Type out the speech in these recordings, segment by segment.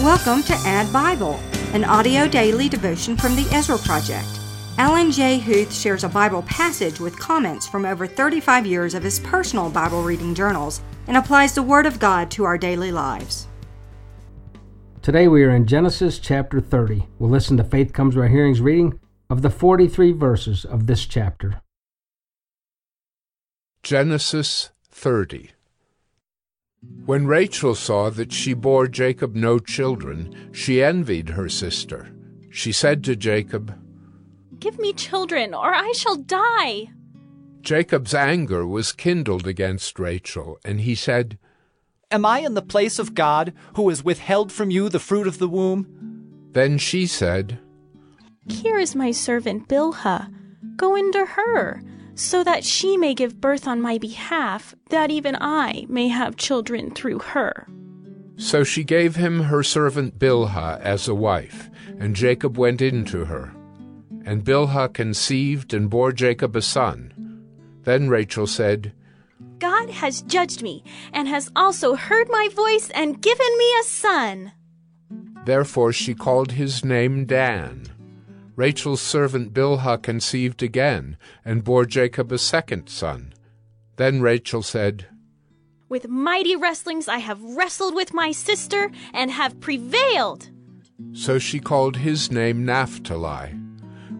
Welcome to Add Bible, an audio daily devotion from the Ezra Project. Alan J. Huth shares a Bible passage with comments from over 35 years of his personal Bible reading journals and applies the Word of God to our daily lives. Today we are in Genesis chapter 30. We'll listen to Faith Comes by Hearing's reading of the 43 verses of this chapter. Genesis 30 When Rachel saw that she bore Jacob no children, she envied her sister. She said to Jacob, Give me children, or I shall die. Jacob's anger was kindled against Rachel, and he said, Am I in the place of God, who has withheld from you the fruit of the womb? Then she said, Here is my servant Bilhah. Go into her, so that she may give birth on my behalf, that even I may have children through her. So she gave him her servant Bilhah as a wife, and Jacob went in to her. And Bilhah conceived and bore Jacob a son. Then Rachel said, God has judged me, and has also heard my voice and given me a son. Therefore she called his name Dan. Rachel's servant Bilhah conceived again, and bore Jacob a second son. Then Rachel said, With mighty wrestlings I have wrestled with my sister, and have prevailed. So she called his name Naphtali.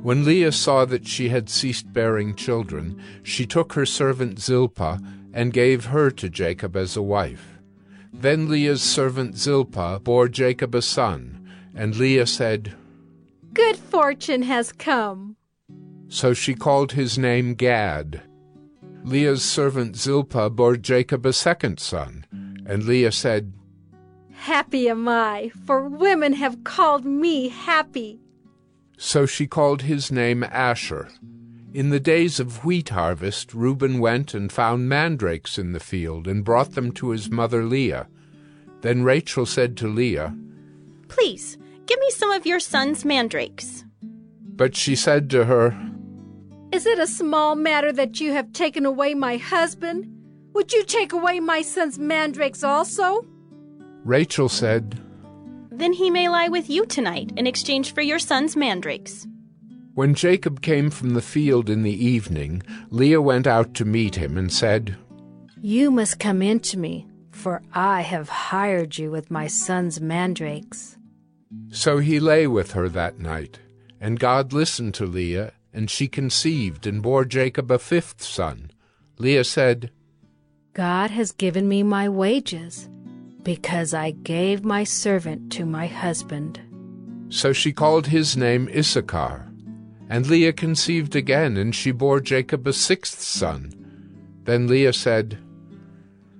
When Leah saw that she had ceased bearing children, she took her servant Zilpah and gave her to Jacob as a wife. Then Leah's servant Zilpah bore Jacob a son, and Leah said, Good fortune has come. So she called his name Gad. Leah's servant Zilpah bore Jacob a second son, and Leah said, Happy am I, for women have called me happy. So she called his name Asher. In the days of wheat harvest, Reuben went and found mandrakes in the field and brought them to his mother Leah. Then Rachel said to Leah, Please, give me some of your son's mandrakes. But she said to her, Is it a small matter that you have taken away my husband? Would you take away my son's mandrakes also? Rachel said, Then he may lie with you tonight in exchange for your son's mandrakes. When Jacob came from the field in the evening, Leah went out to meet him and said, You must come in to me, for I have hired you with my son's mandrakes. So he lay with her that night. And God listened to Leah, and she conceived and bore Jacob a fifth son. Leah said, God has given me my wages, because I gave my servant to my husband. So she called his name Issachar. And Leah conceived again, and she bore Jacob a sixth son. Then Leah said,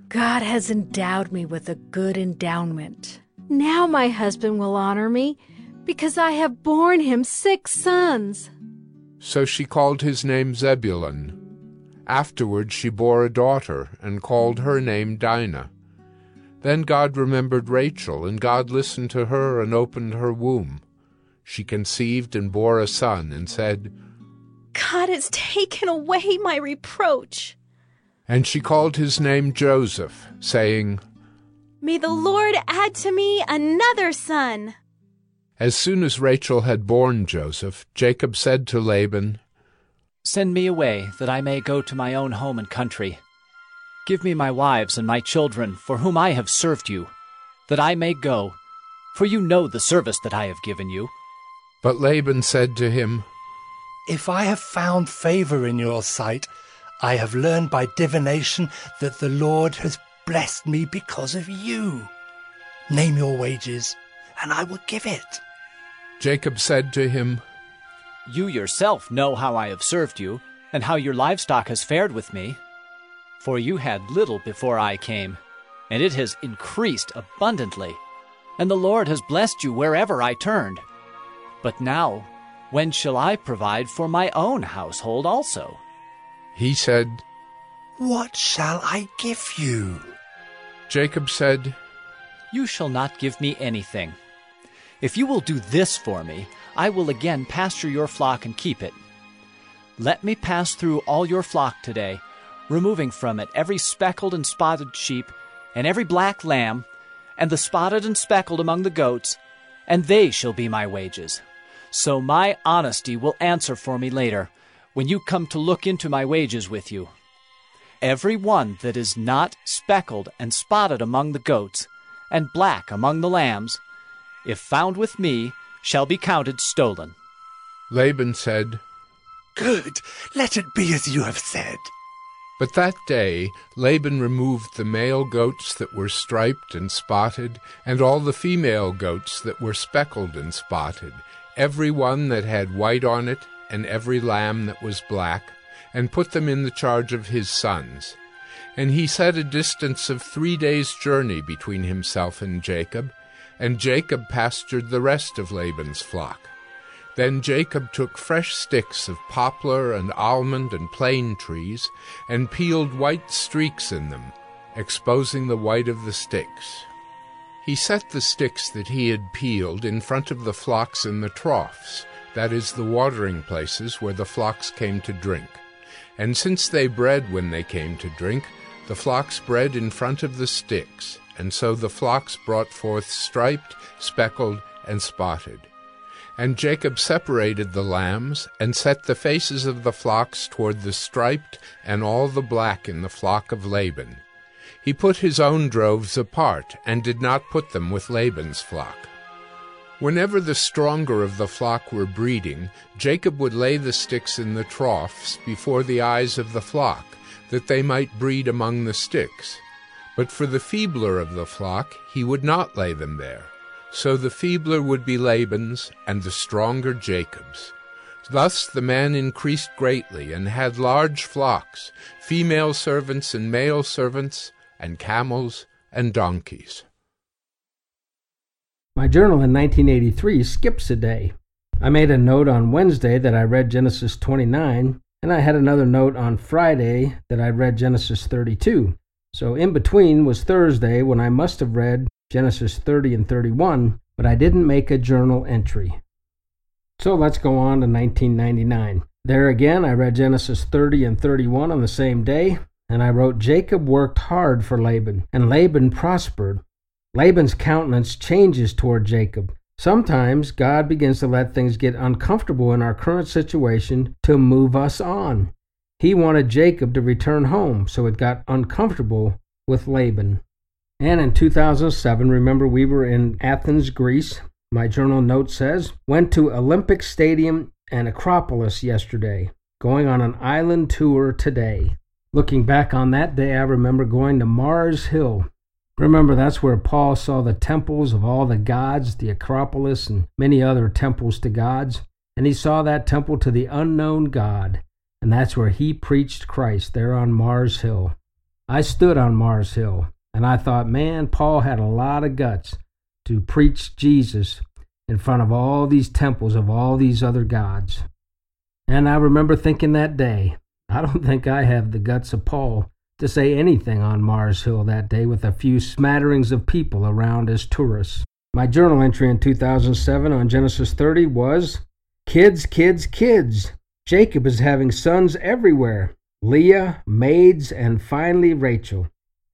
God has endowed me with a good endowment. Now my husband will honor me, because I have borne him six sons. So she called his name Zebulun. Afterward she bore a daughter, and called her name Dinah. Then God remembered Rachel, and God listened to her and opened her womb. She conceived and bore a son, and said, God has taken away my reproach. And she called his name Joseph, saying, May the Lord add to me another son. As soon as Rachel had borne Joseph, Jacob said to Laban, Send me away, that I may go to my own home and country. Give me my wives and my children, for whom I have served you, that I may go, for you know the service that I have given you. But Laban said to him, If I have found favor in your sight, I have learned by divination that the Lord has blessed me because of you. Name your wages, and I will give it. Jacob said to him, You yourself know how I have served you, and how your livestock has fared with me. For you had little before I came, and it has increased abundantly, and the Lord has blessed you wherever I turned. But now, when shall I provide for my own household also? He said, What shall I give you? Jacob said, You shall not give me anything. If you will do this for me, I will again pasture your flock and keep it. Let me pass through all your flock today, removing from it every speckled and spotted sheep, and every black lamb, and the spotted and speckled among the goats, and they shall be my wages. So my honesty will answer for me later, when you come to look into my wages with you. Every one that is not speckled and spotted among the goats, and black among the lambs, if found with me, shall be counted stolen. Laban said, Good, let it be as you have said. But that day Laban removed the male goats that were striped and spotted, and all the female goats that were speckled and spotted, every one that had white on it, and every lamb that was black, and put them in the charge of his sons. And he set a distance of three days' journey between himself and Jacob, and Jacob pastured the rest of Laban's flock. Then Jacob took fresh sticks of poplar and almond and plane trees, and peeled white streaks in them, exposing the white of the sticks. He set the sticks that he had peeled in front of the flocks in the troughs, that is, the watering places where the flocks came to drink. And since they bred when they came to drink, the flocks bred in front of the sticks, and so the flocks brought forth striped, speckled, and spotted. And Jacob separated the lambs, and set the faces of the flocks toward the striped and all the black in the flock of Laban. He put his own droves apart, and did not put them with Laban's flock. Whenever the stronger of the flock were breeding, Jacob would lay the sticks in the troughs before the eyes of the flock, that they might breed among the sticks. But for the feebler of the flock he would not lay them there. So the feebler would be Laban's, and the stronger Jacob's. Thus the man increased greatly, and had large flocks, female servants and male servants, and camels and donkeys. My journal in 1983 skips a day. I made a note on Wednesday that I read Genesis 29, and I had another note on Friday that I read Genesis 32. So in between was Thursday when I must have read Genesis 30 and 31, but I didn't make a journal entry. So let's go on to 1999. There again, I read Genesis 30 and 31 on the same day, and I wrote Jacob worked hard for Laban, and Laban prospered. Laban's countenance changes toward Jacob. Sometimes God begins to let things get uncomfortable in our current situation to move us on. He wanted Jacob to return home, so it got uncomfortable with Laban. And in 2007, remember we were in Athens, Greece. My journal note says, went to Olympic Stadium and Acropolis yesterday, going on an island tour today. Looking back on that day, I remember going to Mars Hill Remember, that's where Paul saw the temples of all the gods, the Acropolis, and many other temples to gods. And he saw that temple to the unknown God. And that's where he preached Christ, there on Mars Hill. I stood on Mars Hill, and I thought, man, Paul had a lot of guts to preach Jesus in front of all these temples of all these other gods. And I remember thinking that day, I don't think I have the guts of Paul to say anything on Mars Hill that day with a few smatterings of people around as tourists. My journal entry in 2007 on Genesis 30 was Kids, kids, kids. Jacob is having sons everywhere Leah, maids, and finally Rachel.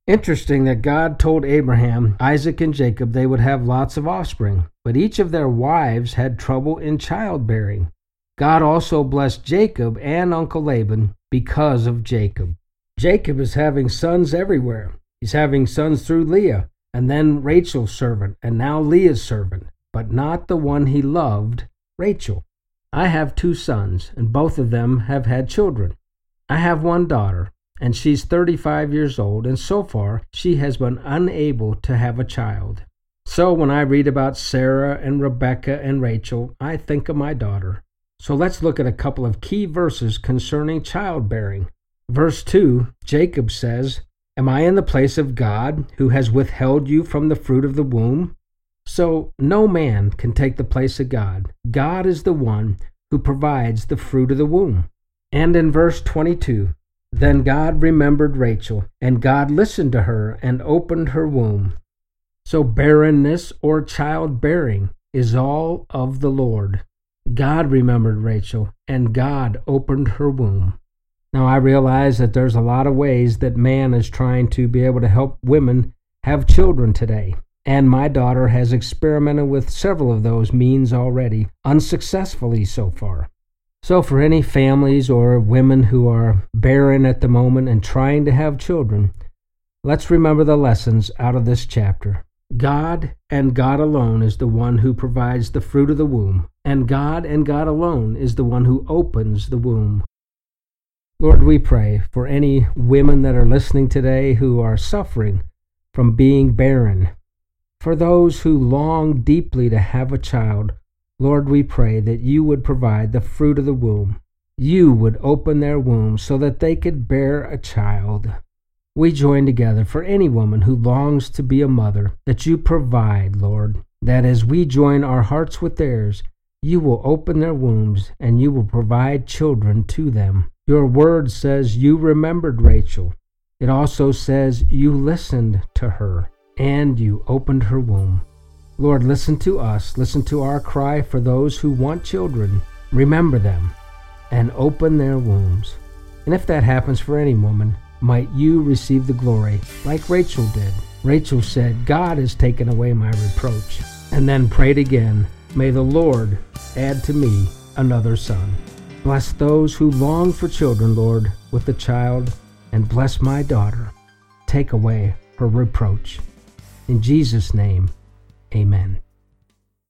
Interesting that God told Abraham, Isaac, and Jacob they would have lots of offspring, but each of their wives had trouble in childbearing. God also blessed Jacob and Uncle Laban because of Jacob. Jacob is having sons everywhere. He's having sons through Leah, and then Rachel's servant, and now Leah's servant, but not the one he loved, Rachel. I have two sons, and both of them have had children. I have one daughter, and she's 35 years old, and so far she has been unable to have a child. So when I read about Sarah and Rebecca and Rachel, I think of my daughter. So let's look at a couple of key verses concerning childbearing. Verse 2, Jacob says, Am I in the place of God who has withheld you from the fruit of the womb? So no man can take the place of God. God is the one who provides the fruit of the womb. And in verse 22, then God remembered Rachel, and God listened to her and opened her womb. So barrenness or childbearing is all of the Lord. God remembered Rachel, and God opened her womb. Now, I realize that there's a lot of ways that man is trying to be able to help women have children today. And my daughter has experimented with several of those means already, unsuccessfully so far. So, for any families or women who are barren at the moment and trying to have children, let's remember the lessons out of this chapter. God and God alone is the one who provides the fruit of the womb, and God and God alone is the one who opens the womb. Lord, we pray for any women that are listening today who are suffering from being barren, for those who long deeply to have a child. Lord, we pray that you would provide the fruit of the womb. You would open their womb so that they could bear a child we join together for any woman who longs to be a mother, that you provide, Lord, that as we join our hearts with theirs, you will open their wombs and you will provide children to them. Your word says you remembered Rachel. It also says you listened to her and you opened her womb. Lord, listen to us. Listen to our cry for those who want children. Remember them and open their wombs. And if that happens for any woman, might you receive the glory, like Rachel did. Rachel said, God has taken away my reproach, and then prayed again, May the Lord add to me another son. Bless those who long for children, Lord, with a child, and bless my daughter. Take away her reproach. In Jesus' name, amen.